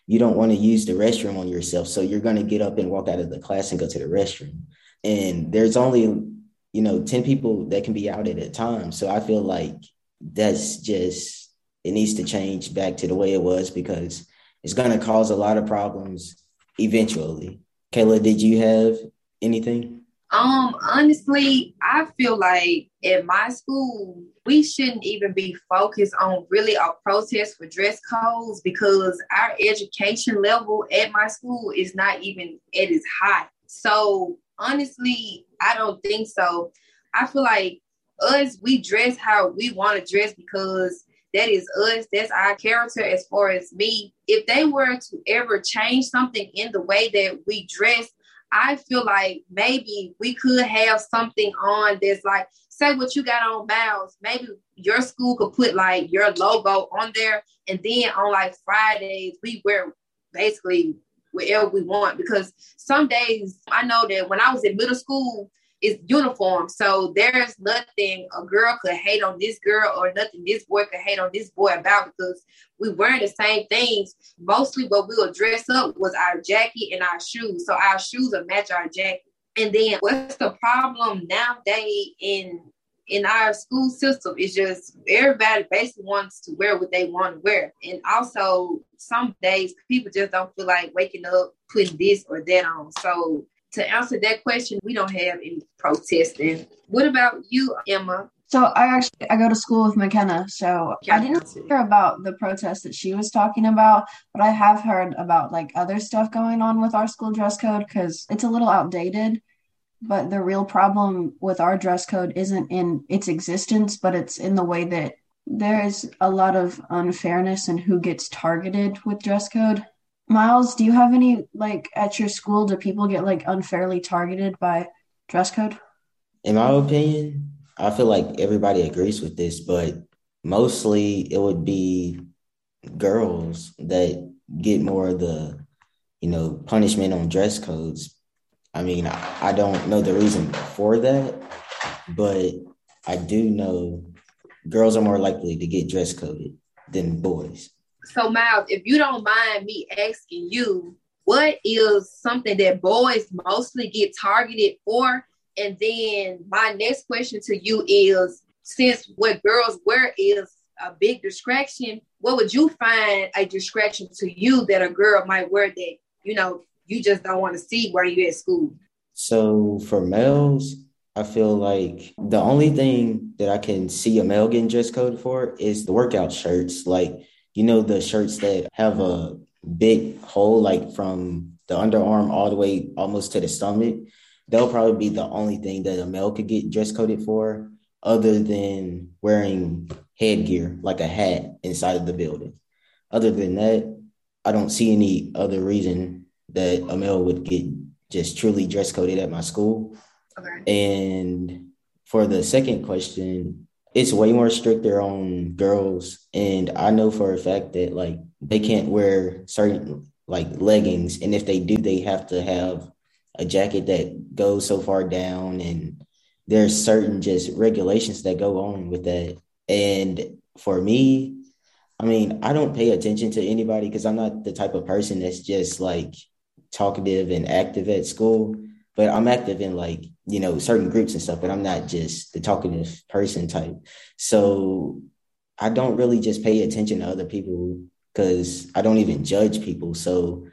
you don't want to use the restroom on yourself. So you're going to get up and walk out of the class and go to the restroom. And there's only you know 10 people that can be out at a time. So i feel like that's just it needs to change back to the way it was because it's going to cause a lot of problems eventually Kayla, did you have anything? Um, honestly, I feel like at my school, we shouldn't even be focused on really a protest for dress codes because our education level at my school is not even at its high. So honestly, I don't think so. I feel like us, we dress how we want to dress because that is us. That's our character as far as me. If they were to ever change something in the way that we dress, I feel like maybe we could have something on that's like, say what you got on Myles. Maybe your school could put like your logo on there. And then on like Fridays, we wear basically whatever we want. Because some days I know that when I was in middle school, it's uniform. So there's nothing a girl could hate on this girl or nothing this boy could hate on this boy about because we wearing the same things. Mostly what we would dress up was our jacket and our shoes. So our shoes will match our jacket. And then what's the problem nowadays in in our school system is just everybody basically wants to wear what they want to wear. And also some days people just don't feel like waking up, putting this or that on. So to answer that question, we don't have any protesting. What about you, Emma? So I actually I go to school with Makenna, so I didn't hear about the protest that she was talking about, but I have heard about like other stuff going on with our school dress code because it's a little outdated. But the real problem with our dress code isn't in its existence, but it's in the way that there is a lot of unfairness in who gets targeted with dress code. Myles, do you have any like at your school? Do people get like unfairly targeted by dress code? In my opinion, I feel like everybody agrees with this, but mostly it would be girls that get more of the, you know, punishment on dress codes. I mean, I, don't know the reason for that, but I do know girls are more likely to get dress coded than boys. So, Myles, if you don't mind me asking you, what is something that boys mostly get targeted for? And then my next question to you is since what girls wear is a big distraction, what would you find a distraction to you that a girl might wear that, you know, you just don't want to see while you're at school? So for males, I feel like the only thing that I can see a male getting dress code for is the workout shirts. Like you know the shirts that have a big hole like from the underarm all the way almost to the stomach? They'll probably be the only thing that a male could get dress coded for other than wearing headgear like a hat inside of the building. Other than that i don't see any other reason that a male would get just truly dress coded at my school. Okay. and for the second question it's way more stricter on girls. And i know for a fact that like they can't wear certain like leggings. And if they do they have to have a jacket that goes so far down. And there's certain just regulations that go on with that. And for me i mean i don't pay attention to anybody because i'm not the type of person that's just like talkative and active at school but i'm active in like you know, certain groups and stuff, but I'm not just the talkative person type. So I don't really just pay attention to other people because I don't even judge people. So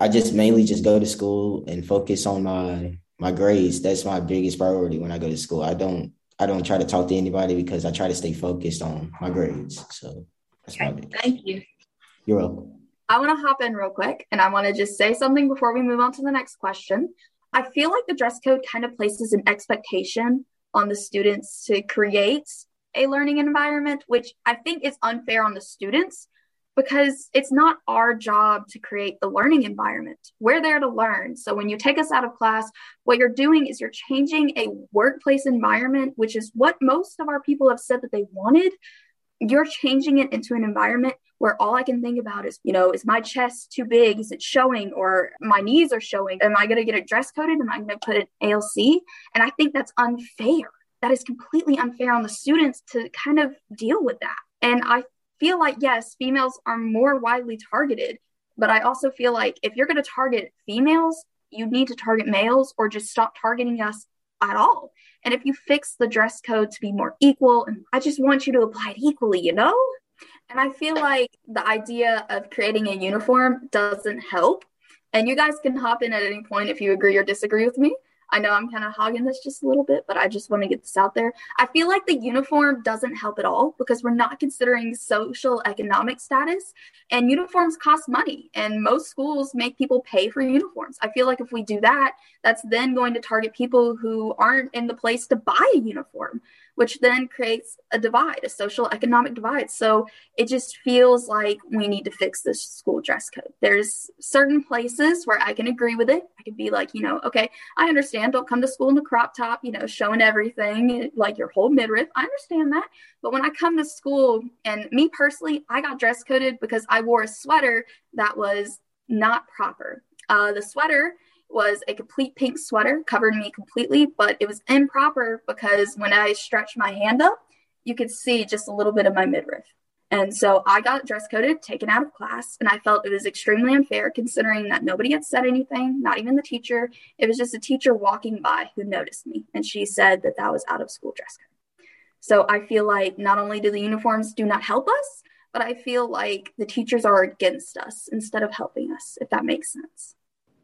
I just mainly just go to school and focus on my my grades. That's my biggest priority when I go to school. I don't I don't try to talk to anybody because I try to stay focused on my grades. So that's okay, my. Thank you. You're welcome. I want to hop in real quick and I want to just say something before we move on to the next question. I feel like the dress code kind of places an expectation on the students to create a learning environment, which I think is unfair on the students because it's not our job to create the learning environment. We're there to learn. So when you take us out of class, what you're doing is you're changing a workplace environment, which is what most of our people have said that they wanted. You're changing it into an environment where all I can think about is, you know, is my chest too big? Is it showing? Or my knees are showing? Am I going to get it dress coded? Am I going to put an ALC? And I think that's unfair. That is completely unfair on the students to kind of deal with that. And I feel like, yes, females are more widely targeted, but I also feel like if you're going to target females, you need to target males or just stop targeting us at all. And if you fix the dress code to be more equal, and I just want you to apply it equally, you know? And I feel like the idea of creating a uniform doesn't help. And you guys can hop in at any point if you agree or disagree with me. I know I'm kind of hogging this just a little bit, but I just want to get this out there. I feel like the uniform doesn't help at all because we're not considering social economic status, and uniforms cost money, and most schools make people pay for uniforms. I feel like if we do that, that's then going to target people who aren't in the place to buy a uniform which then creates a divide, a social economic divide. So it just feels like we need to fix this school dress code. There's certain places where I can agree with it. I can be like, you know, okay, I understand. Don't come to school in the crop top, you know, showing everything like your whole midriff. I understand that. But when I come to school, and me personally, I got dress coded because I wore a sweater that was not proper. Uh, the sweater was a complete pink sweater, covered me completely, but it was improper because when I stretched my hand up, you could see just a little bit of my midriff. And so I got dress coded, taken out of class, and I felt it was extremely unfair considering that nobody had said anything, not even the teacher. It was just a teacher walking by who noticed me, and she said that that was out of school dress code. So I feel like not only do the uniforms do not help us, but I feel like the teachers are against us instead of helping us, if that makes sense.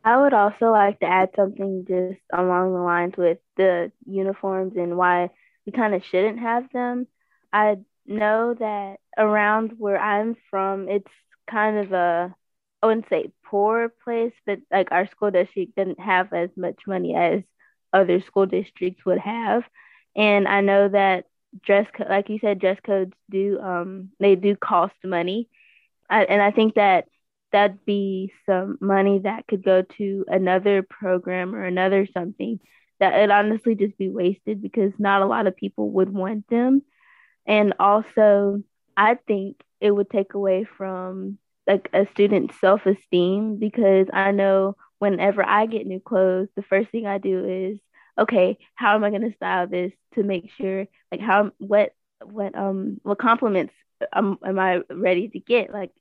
I would also like to add something just along the lines with the uniforms and why we kind of shouldn't have them. I know that around where I'm from, it's kind of a, I wouldn't say poor place, but like our school district didn't have as much money as other school districts would have. And I know that dress like you said, dress codes do, um, they do cost money. I, and I think that that'd be some money that could go to another program or another something that would honestly just be wasted because not a lot of people would want them. And also, I think it would take away from like a student's self esteem because I know whenever I get new clothes, the first thing I do is, okay, how am I going to style this to make sure, like, how, what, what, um, what compliments um, am I ready to get? Like,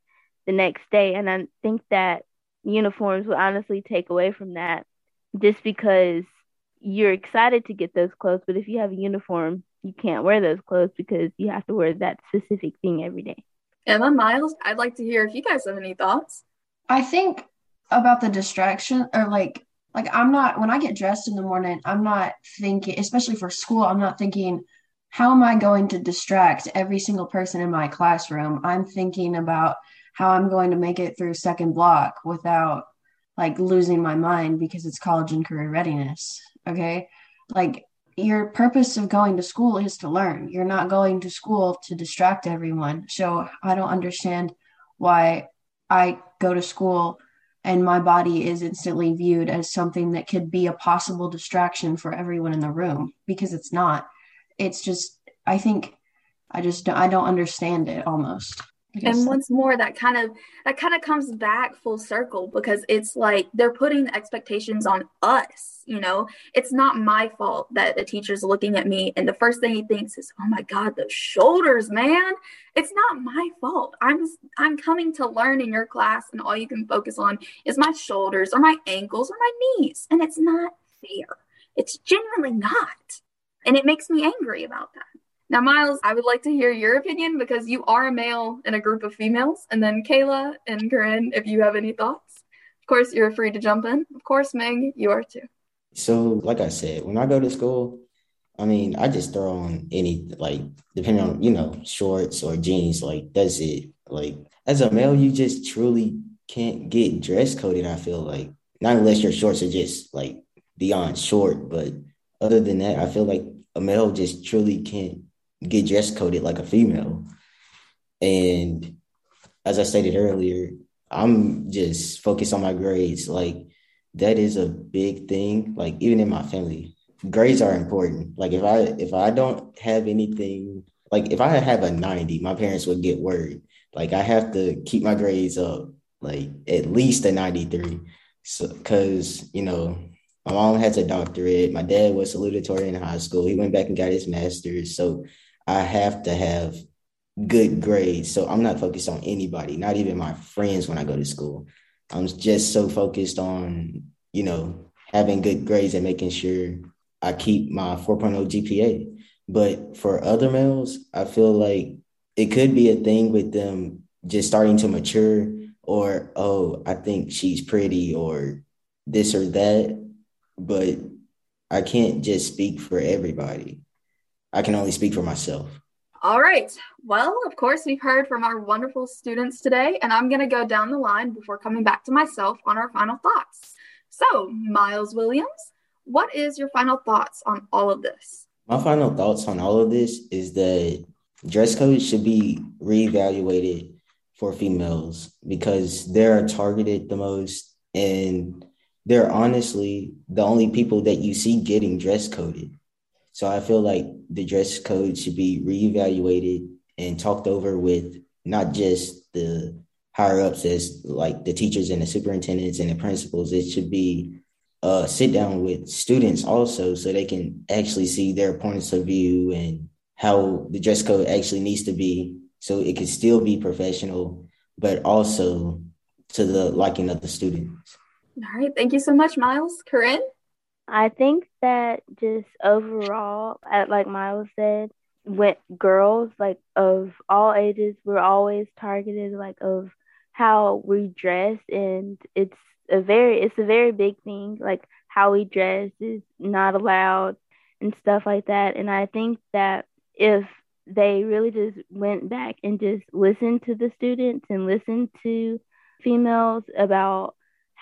the next day. And I think that uniforms will honestly take away from that just because you're excited to get those clothes. But if you have a uniform, you can't wear those clothes because you have to wear that specific thing every day. Emma, Myles, I'd like to hear if you guys have any thoughts. I think about the distraction or like like I'm not when I get dressed in the morning, I'm not thinking, especially for school, I'm not thinking, how am I going to distract every single person in my classroom? I'm thinking about how I'm going to make it through second block without like losing my mind because it's college and career readiness. Okay. Like your purpose of going to school is to learn. You're not going to school to distract everyone. So I don't understand why I go to school and my body is instantly viewed as something that could be a possible distraction for everyone in the room because it's not. It's just I think I just I don't understand it almost and once more that kind of that kind of comes back full circle because it's like they're putting the expectations on us you know? It's not my fault that the teacher's looking at me and the first thing he thinks is oh my god those shoulders man. It's not my fault. I'm i'm coming to learn in your class and all you can focus on is my shoulders or my ankles or my knees and it's not fair. It's genuinely not. And it makes me angry about that now, Myles, I would like to hear your opinion because you are a male in a group of females. And then Kayla and Corinne, if you have any thoughts. Of course, you're free to jump in. Of course, Meg, you are too. So, like I said, when I go to school, I mean, I just throw on any like depending on you know shorts or jeans. Like that's it. Like as a male, you just truly can't get dress coded. I feel like not unless your shorts are just like beyond short, but other than that, I feel like a male just truly can't get dress coded like a female. And as I stated earlier, I'm just focused on my grades. Like that is a big thing. Like even in my family, grades are important. Like if I if I don't have anything, like if I have a 90, my parents would get worried. Like I have to keep my grades up, like at least a 93. So because you know, my mom has a doctorate, my dad was salutatorian in high school. He went back and got his master's. So I have to have good grades. So I'm not focused on anybody, not even my friends when I go to school. I'm just so focused on, you know, having good grades and making sure I keep my 4.0 GPA. But for other males, I feel like it could be a thing with them just starting to mature or, oh, I think she's pretty or this or that. But I can't just speak for everybody. I can only speak for myself. All right. Well, of course, we've heard from our wonderful students today, and I'm going to go down the line before coming back to myself on our final thoughts. So, Myles Williams, what is your final thoughts on all of this? My final thoughts on all of this is that dress code should be reevaluated for females because they're targeted the most and they're honestly the only people that you see getting dress coded. So I feel like the dress code should be reevaluated and talked over with not just the higher ups as like the teachers and the superintendents and the principals. It should be uh, sit down with students also so they can actually see their points of view and how the dress code actually needs to be so it can still be professional, but also to the liking of the students. All right. Thank you so much, Myles. Corinne? I think that just overall, like Myles said, with girls like of all ages, we're always targeted like of how we dress, and it's a very it's a very big thing. Like how we dress is not allowed and stuff like that. And I think that if they really just went back and just listened to the students and listened to females about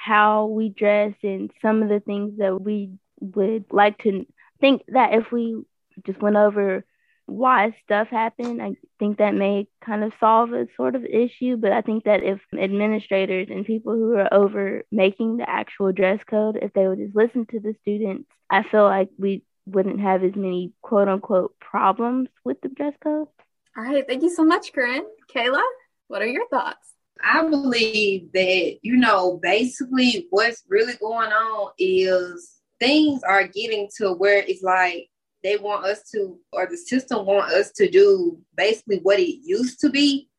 how we dress and some of the things that we would like to think that if we just went over why stuff happened, I think that may kind of solve a sort of issue. But I think that if administrators and people who are over making the actual dress code, if they would just listen to the students, I feel like we wouldn't have as many quote unquote problems with the dress code. All right. Thank you so much, Corinne. Kayla, what are your thoughts? I believe that, you know, basically what's really going on is things are getting to where it's like they want us to, or the system want us to do basically what it used to be,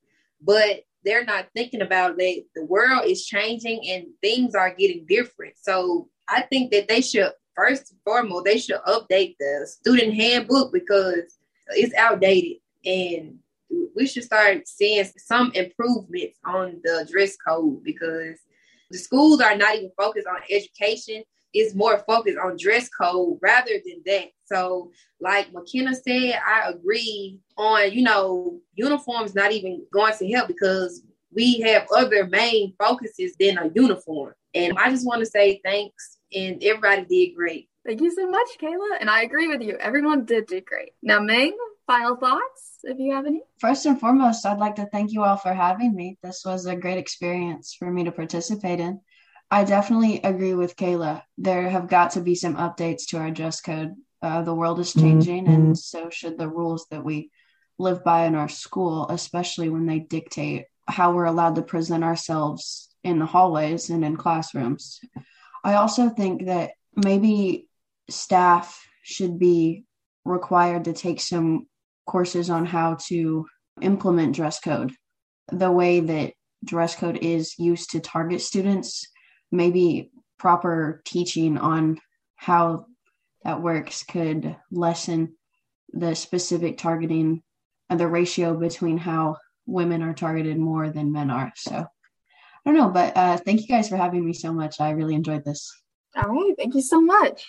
but they're not thinking about that the world is changing and things are getting different. So I think that they should first and foremost they should update the student handbook because it's outdated and we should start seeing some improvements on the dress code because the schools are not even focused on education. It's more focused on dress code rather than that. So, like Makenna said, I agree on, you know, uniforms not even going to help because we have other main focuses than a uniform. And I just want to say thanks, and everybody did great. Thank you so much, Kayla. And I agree with you. Everyone did do great. Now, Ming, final thoughts if you have any? First and foremost, I'd like to thank you all for having me. This was a great experience for me to participate in. I definitely agree with Kayla. There have got to be some updates to our dress code. Uh, the world is mm-hmm. changing, mm-hmm. and so should the rules that we live by in our school, especially when they dictate how we're allowed to present ourselves in the hallways and in classrooms. I also think that maybe staff should be required to take some courses on how to implement dress code. The way that dress code is used to target students, maybe proper teaching on how that works could lessen the specific targeting and the ratio between how women are targeted more than men are. So I don't know, but uh, thank you guys for having me so much. I really enjoyed this. All right. Thank you so much.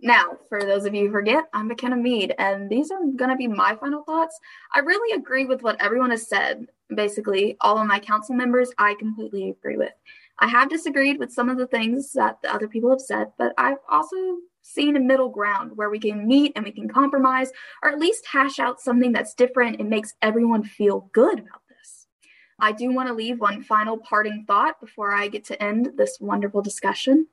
Now, for those of you who forget, I'm Makenna Mead, and these are going to be my final thoughts. I really agree with what everyone has said. Basically, all of my council members, I completely agree with. I have disagreed with some of the things that the other people have said, but I've also seen a middle ground where we can meet and we can compromise, or at least hash out something that's different and makes everyone feel good about this. I do want to leave one final parting thought before I get to end this wonderful discussion.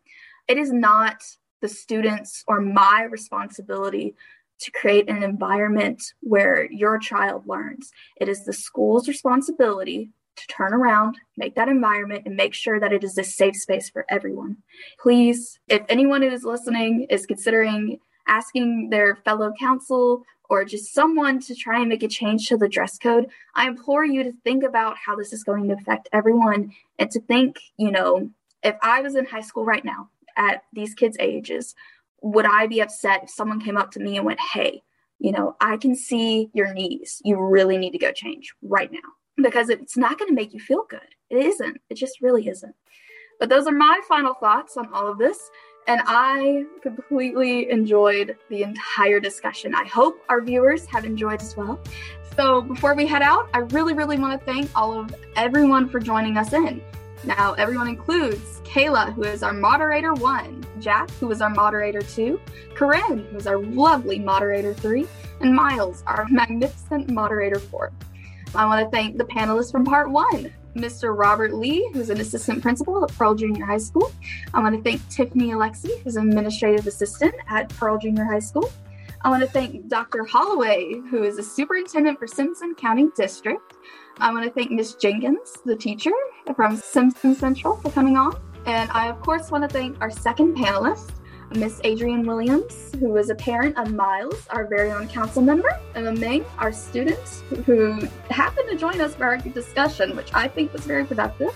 It is not the students or my responsibility to create an environment where your child learns. It is the school's responsibility to turn around, make that environment, and make sure that it is a safe space for everyone. Please, if anyone who is listening is considering asking their fellow council or just someone to try and make a change to the dress code, I implore you to think about how this is going to affect everyone and to think, you know, if I was in high school right now at these kids' ages, would I be upset if someone came up to me and went, hey, you know, I can see your knees. You really need to go change right now because it's not going to make you feel good. It isn't. It just really isn't. But those are my final thoughts on all of this. And I completely enjoyed the entire discussion. I hope our viewers have enjoyed as well. So before we head out, I really, really want to thank all of everyone for joining us in. Now, everyone includes Kayla, who is our moderator one, Jack, who is our moderator two, Corinne, who is our lovely moderator three, and Myles, our magnificent moderator four. I want to thank the panelists from part one, Mr. Robert Lee, who's an assistant principal at Pearl Junior High School. I want to thank Tiffany Olexy, who's an administrative assistant at Pearl Junior High School. I want to thank Dr. Holloway, who is a superintendent for Simpson County District. I want to thank Miss Jenkins, the teacher from Simpson Central, for coming on. And I, of course, want to thank our second panelist, Miss Adrienne Williams, who is a parent of Myles, our very own council member, and Ming, our student, who happened to join us for our discussion, which I think was very productive,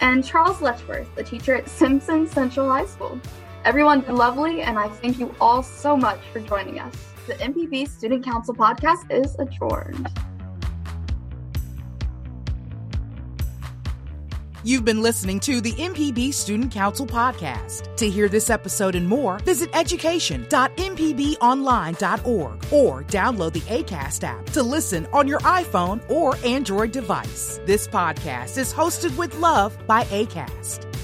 and Charles Letchworth, the teacher at Simpson Central High School. Everyone lovely, and I thank you all so much for joining us. The MPB Student Council podcast is adjourned. You've been listening to the MPB Student Council podcast. To hear this episode and more, visit education.mpbonline.org or download the ACAST app to listen on your iPhone or Android device. This podcast is hosted with love by ACAST.